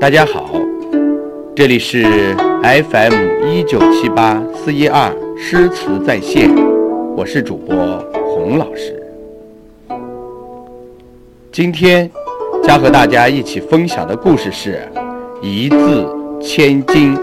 大家好，这里是 FM 一九七八四一二诗词在线，我是主播洪老师。今天将和大家一起分享的故事是“一字千金”。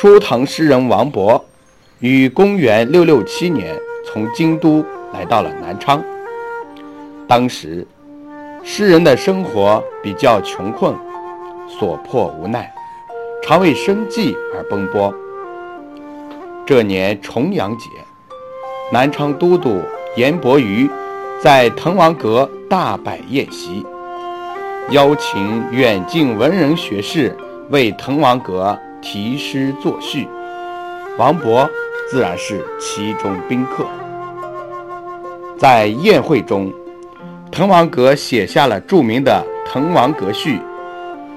初唐诗人王勃，于公元六六七年从京都来到了南昌。当时，诗人的生活比较穷困，所迫无奈，常为生计而奔波。这年重阳节，南昌都督严伯瑜在滕王阁大摆宴席，邀请远近文人学士为滕王阁。题诗作序，王勃自然是其中宾客。在宴会中，滕王阁写下了著名的《滕王阁序》，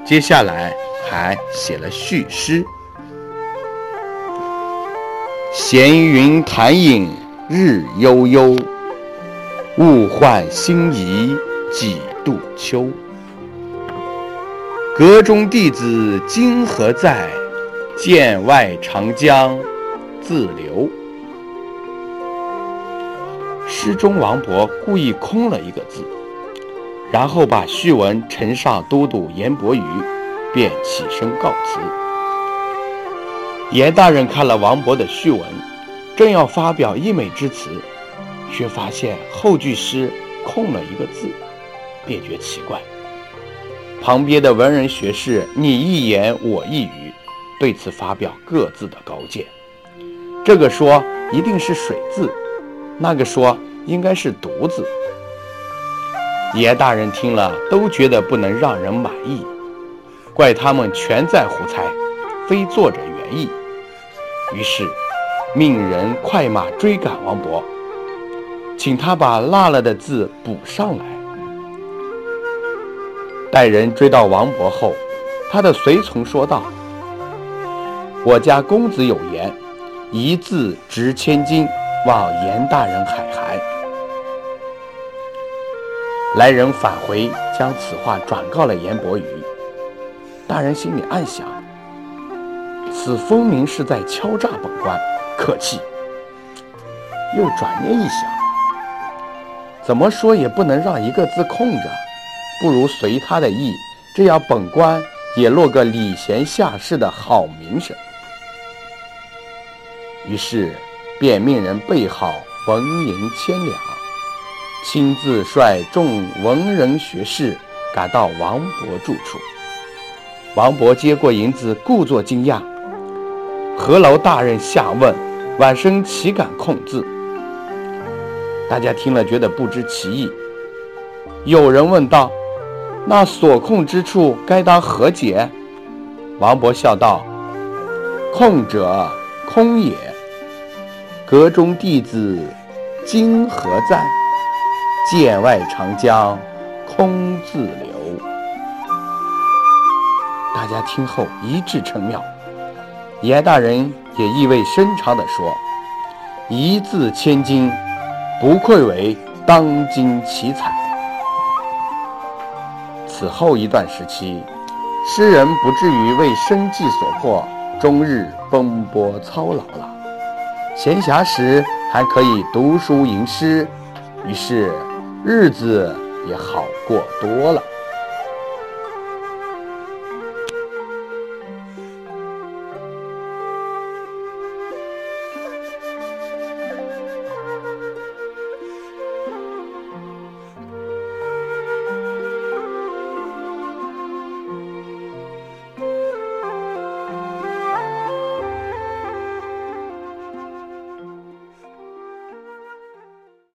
接下来还写了序诗：“闲云潭影日悠悠，物换星移几度秋。阁中弟子今何在？”剑外长江自流。诗中王勃故意空了一个字，然后把序文呈上都督严伯瑜，便起身告辞。严大人看了王勃的序文，正要发表溢美之词，却发现后句诗空了一个字，便觉奇怪。旁边的文人学士你一言我一语。对此发表各自的高见，这个说一定是水字，那个说应该是独字。严大人听了都觉得不能让人满意，怪他们全在胡猜，非作者原意。于是命人快马追赶王勃，请他把落了的字补上来。待人追到王勃后，他的随从说道。我家公子有言：“一字值千金，望严大人海涵。”来人返回，将此话转告了严伯瑜。大人心里暗想：此分明是在敲诈本官，可气。又转念一想，怎么说也不能让一个字空着，不如随他的意，这样本官也落个礼贤下士的好名声。于是，便命人备好纹银千两，亲自率众文人学士赶到王勃住处。王勃接过银子，故作惊讶：“何劳大人下问？晚生岂敢空字？”大家听了，觉得不知其意。有人问道：“那所空之处，该当何解？”王勃笑道：“空者，空也。”阁中弟子今何在？剑外长江空自流。大家听后一致称妙。严大人也意味深长地说：“一字千金，不愧为当今奇才。”此后一段时期，诗人不至于为生计所迫，终日奔波操劳了。闲暇时还可以读书吟诗，于是日子也好过多了。